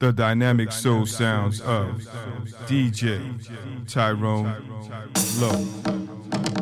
The dynamic soul sounds of DJ Tyrone Lowe.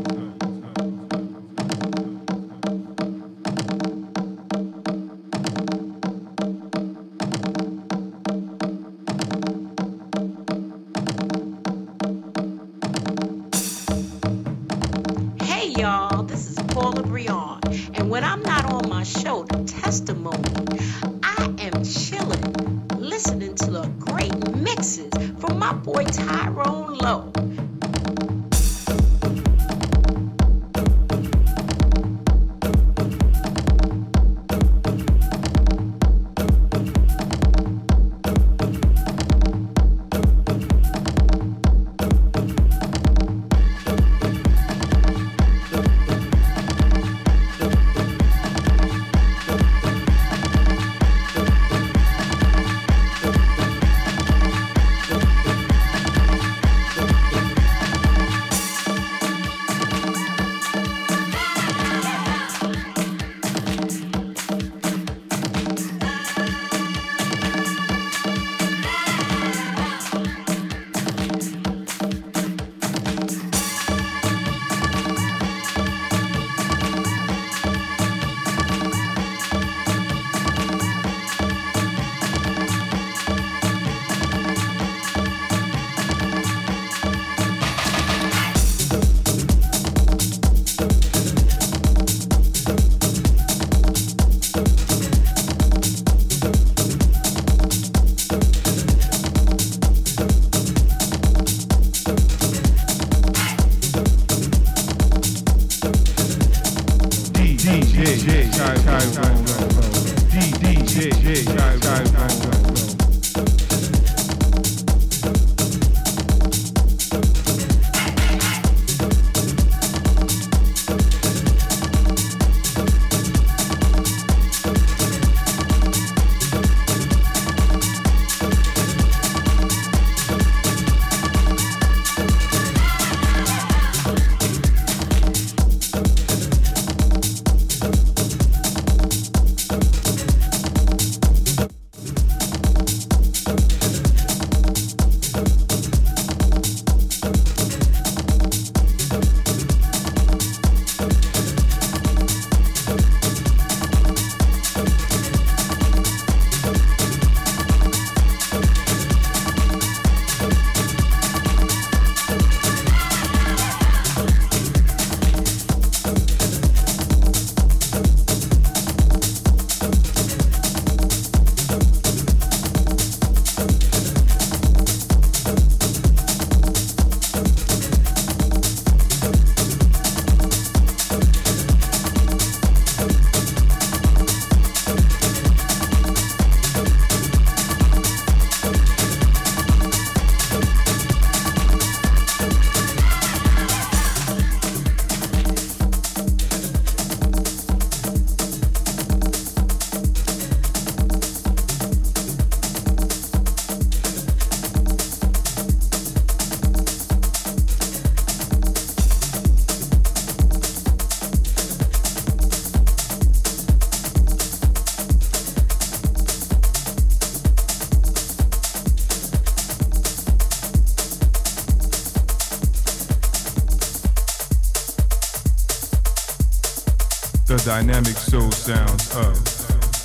The dynamic soul sounds of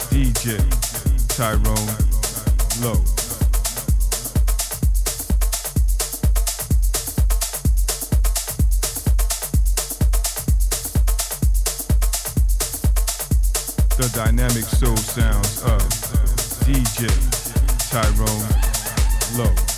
DJ Tyrone Lowe. The dynamic soul sounds of DJ Tyrone Lowe.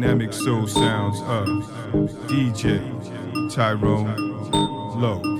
Dynamic soul sounds of DJ Tyrone Lowe.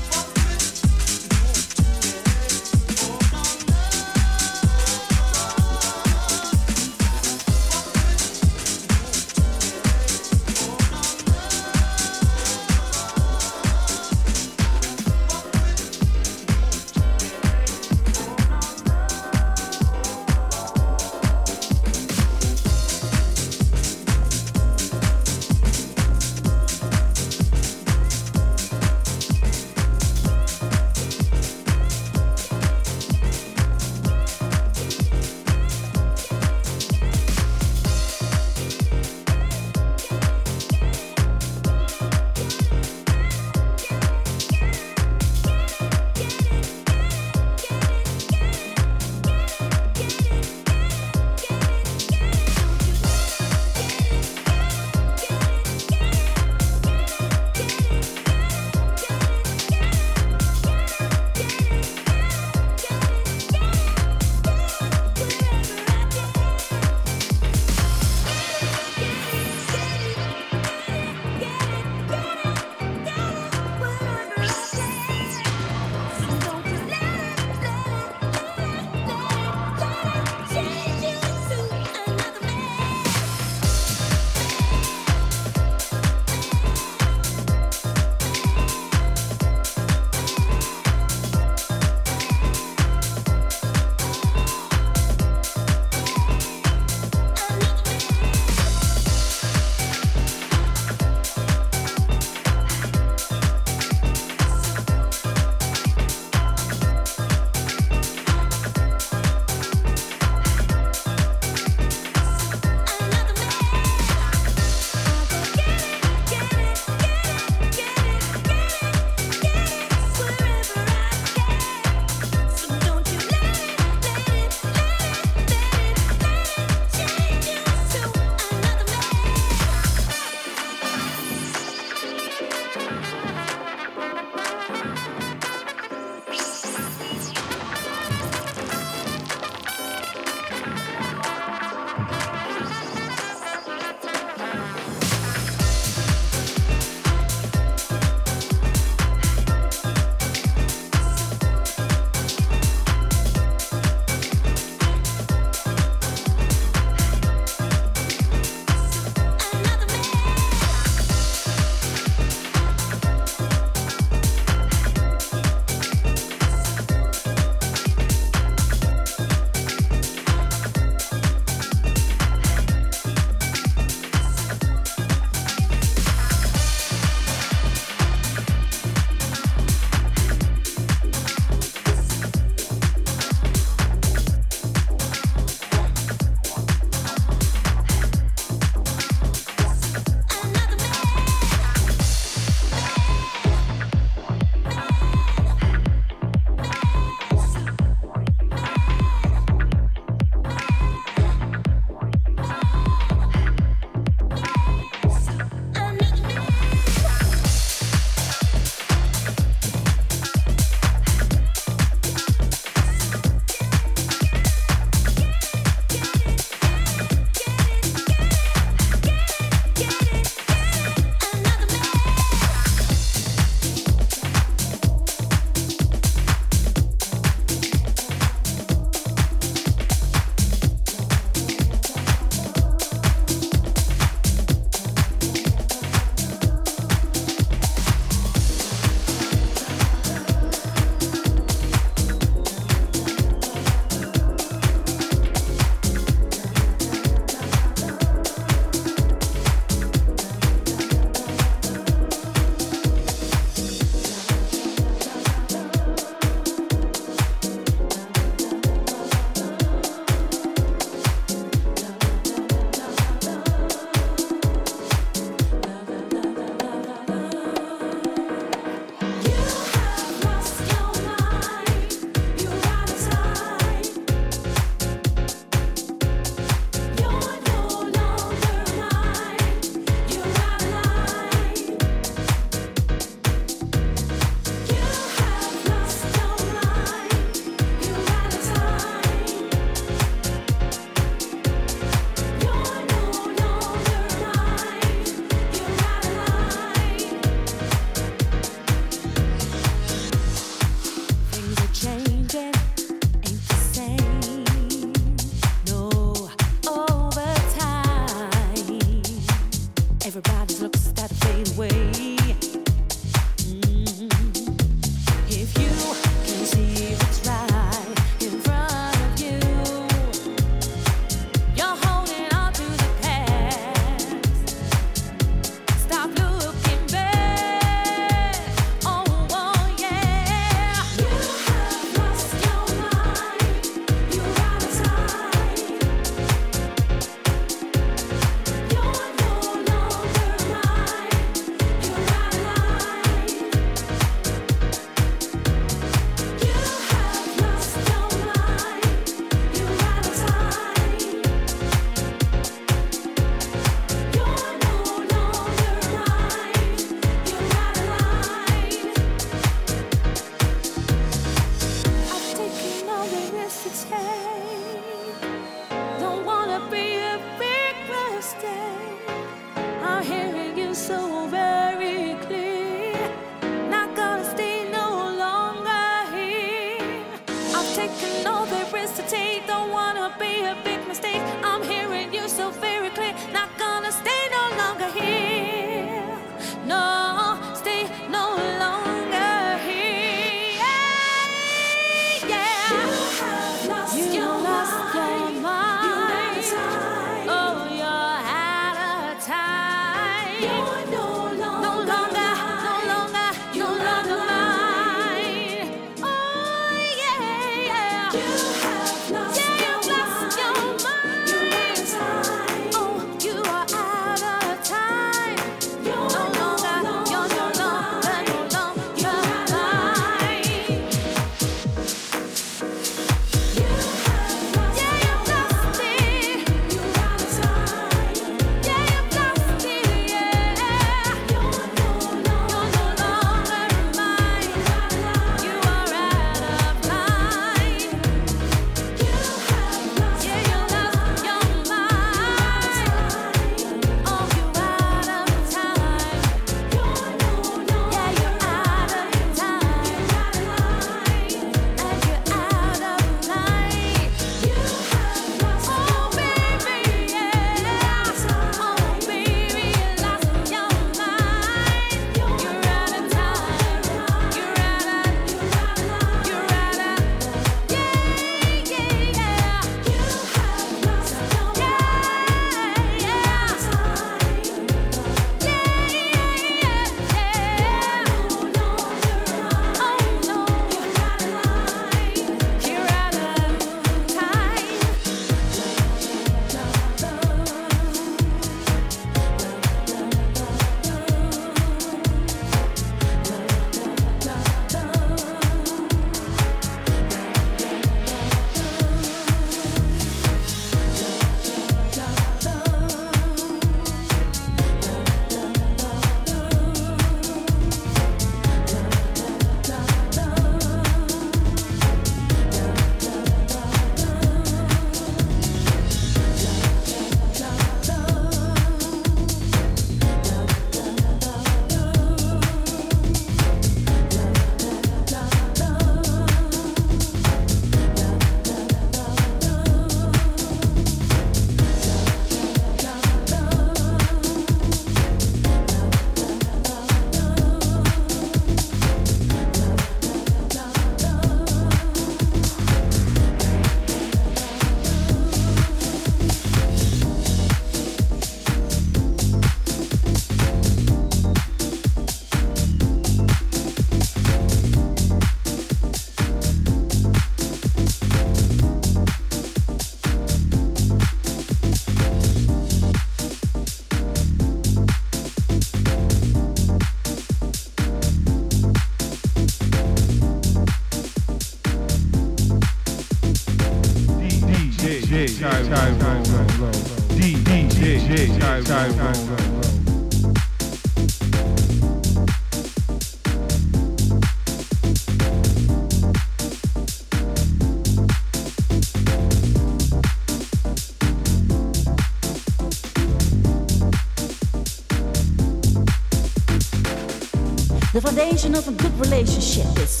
Foundation of a good relationship is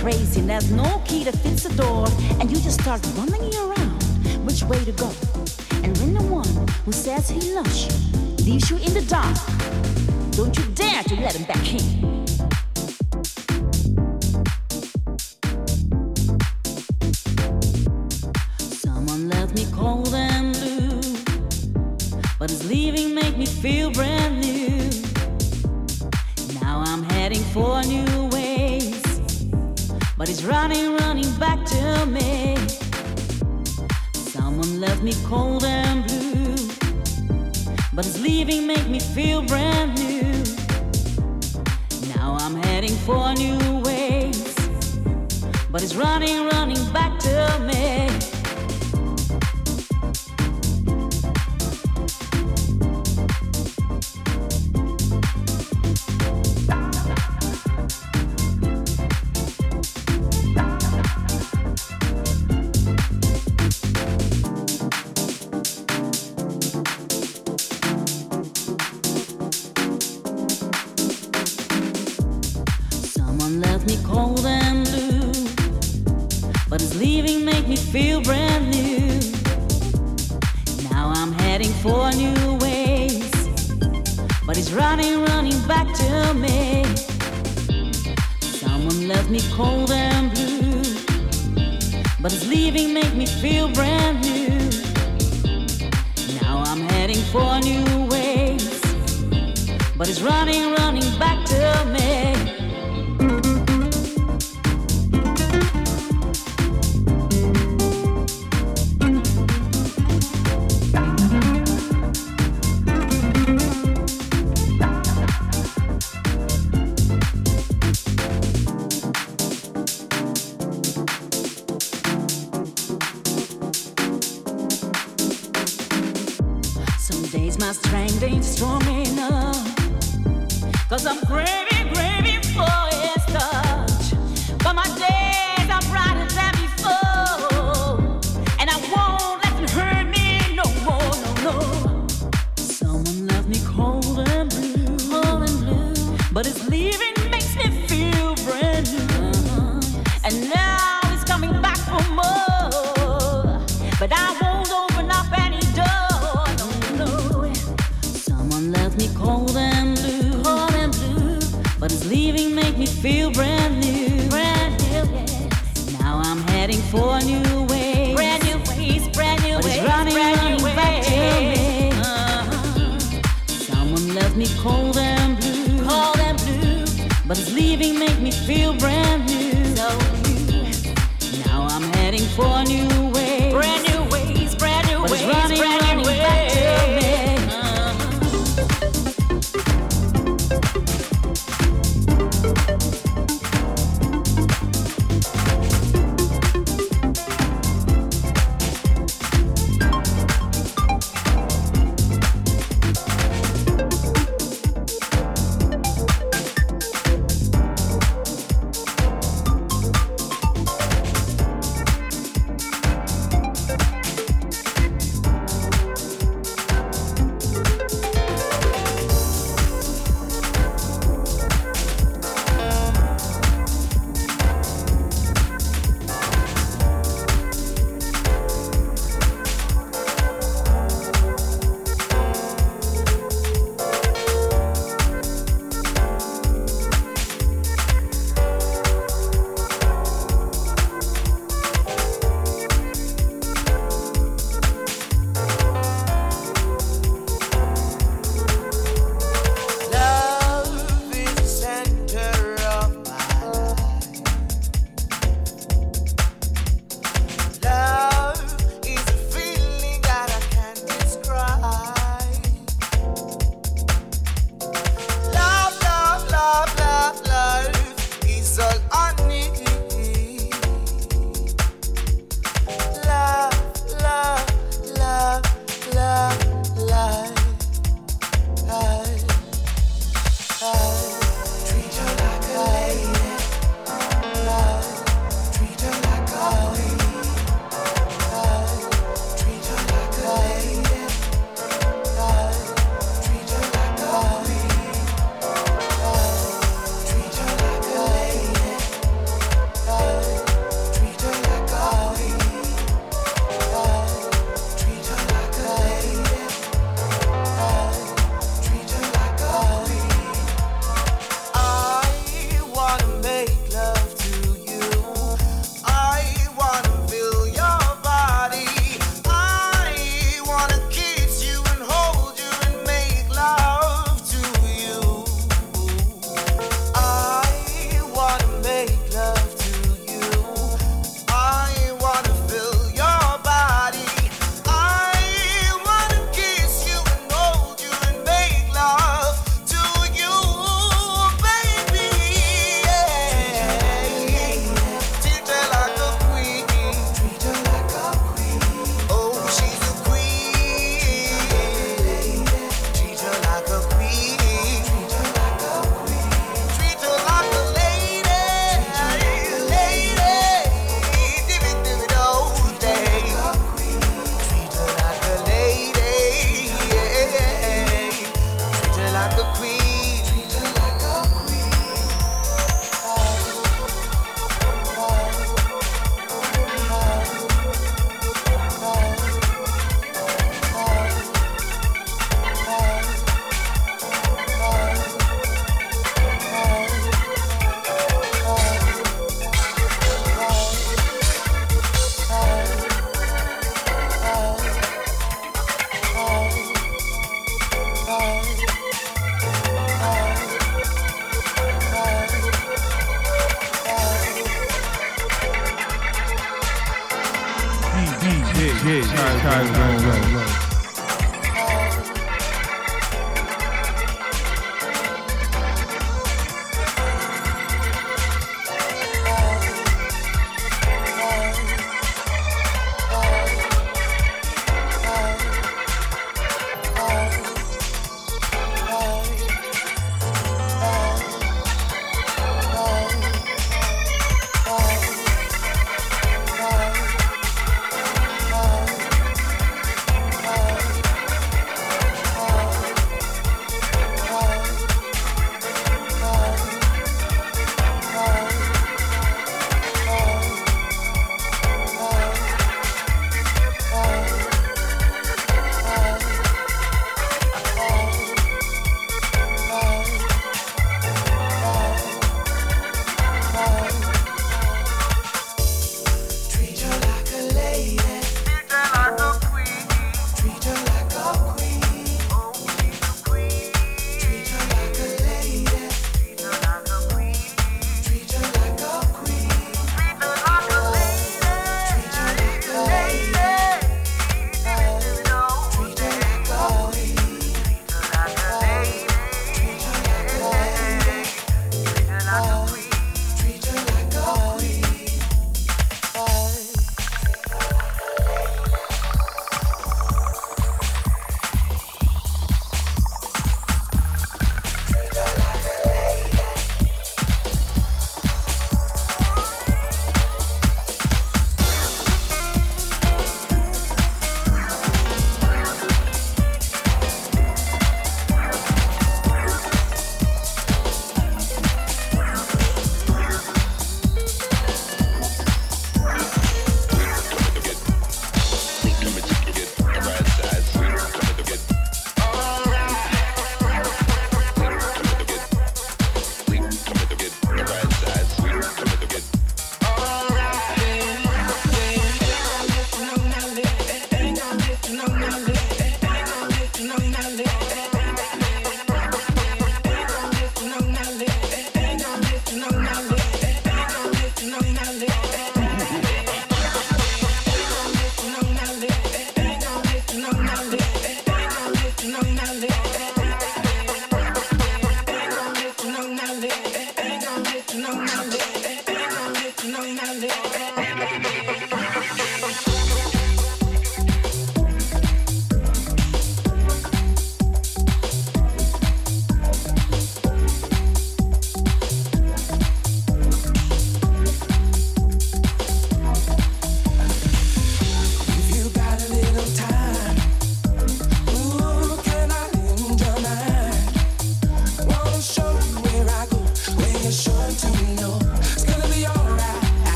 crazy and there's no key that fits the door, and you just start running around which way to go. And when the one who says he loves you leaves you in the dark, don't you dare to let him back in. leaving make me feel brand new. Now I'm heading for new ways, but it's running, running back to me. Someone left me cold and blue, but it's leaving make me feel brand new. Now I'm heading for new ways, but it's running, running back to me.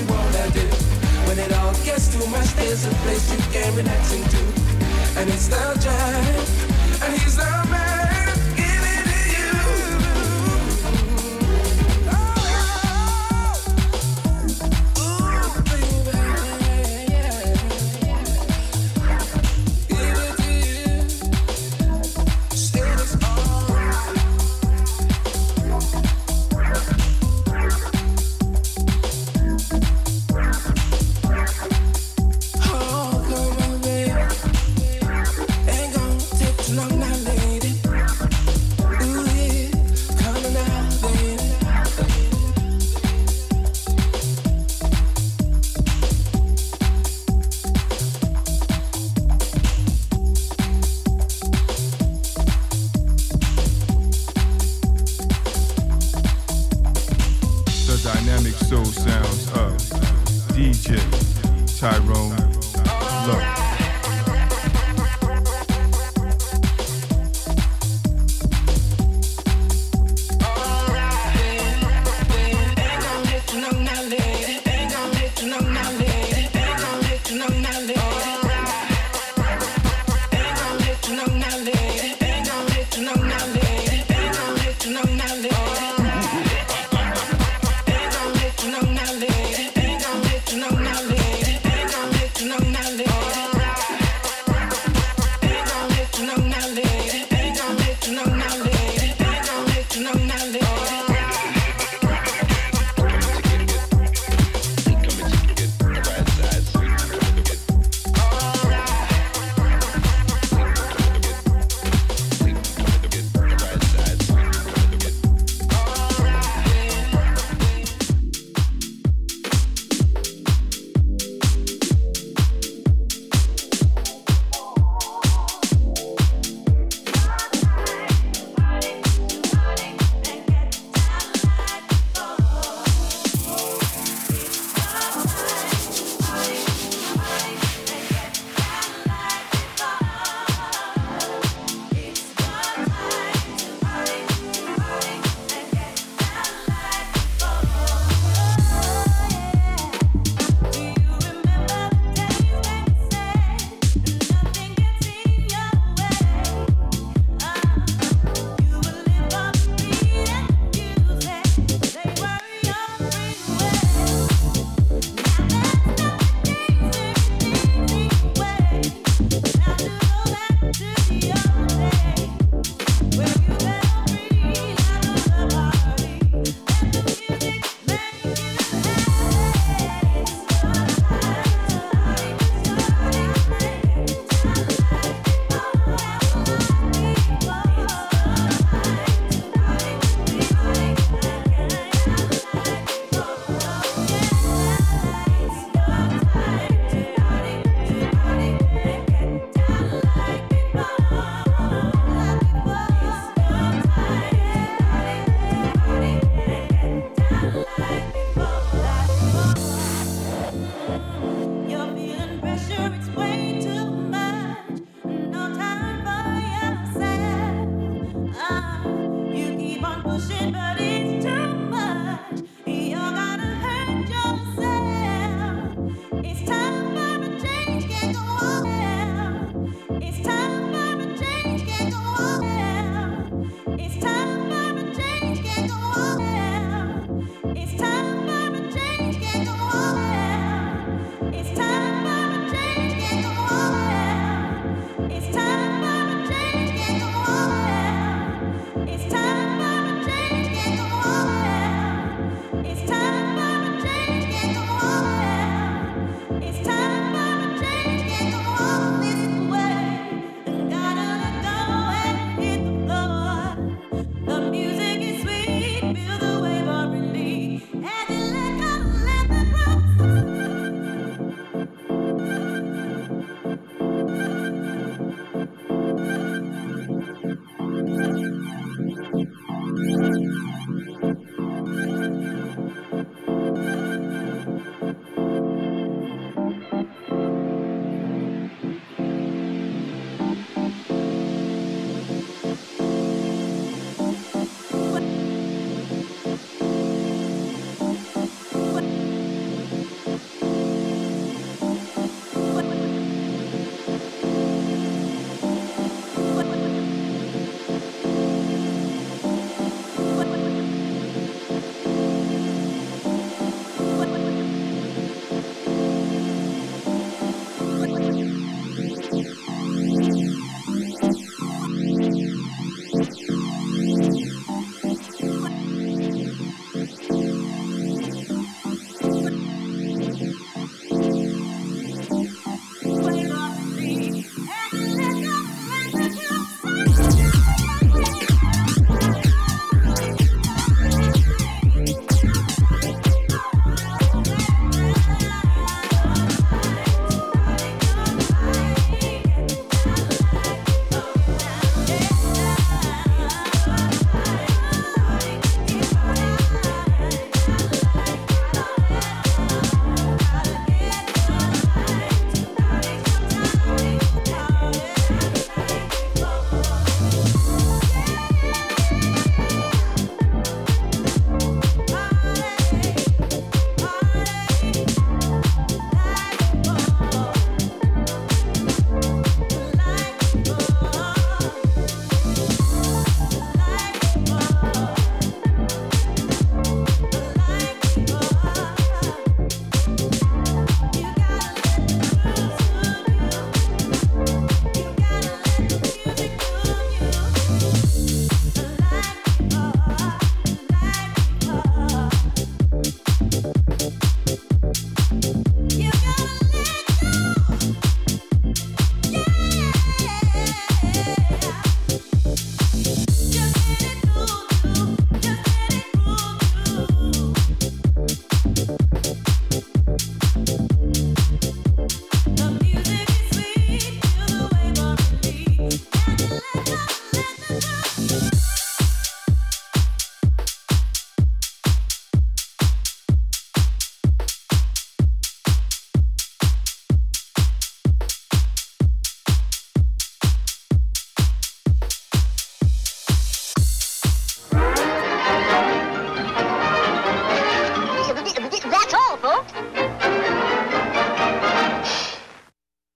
You wanna do. When it all gets too much, there's a place you can relax into. And it's the jazz. And he's the man.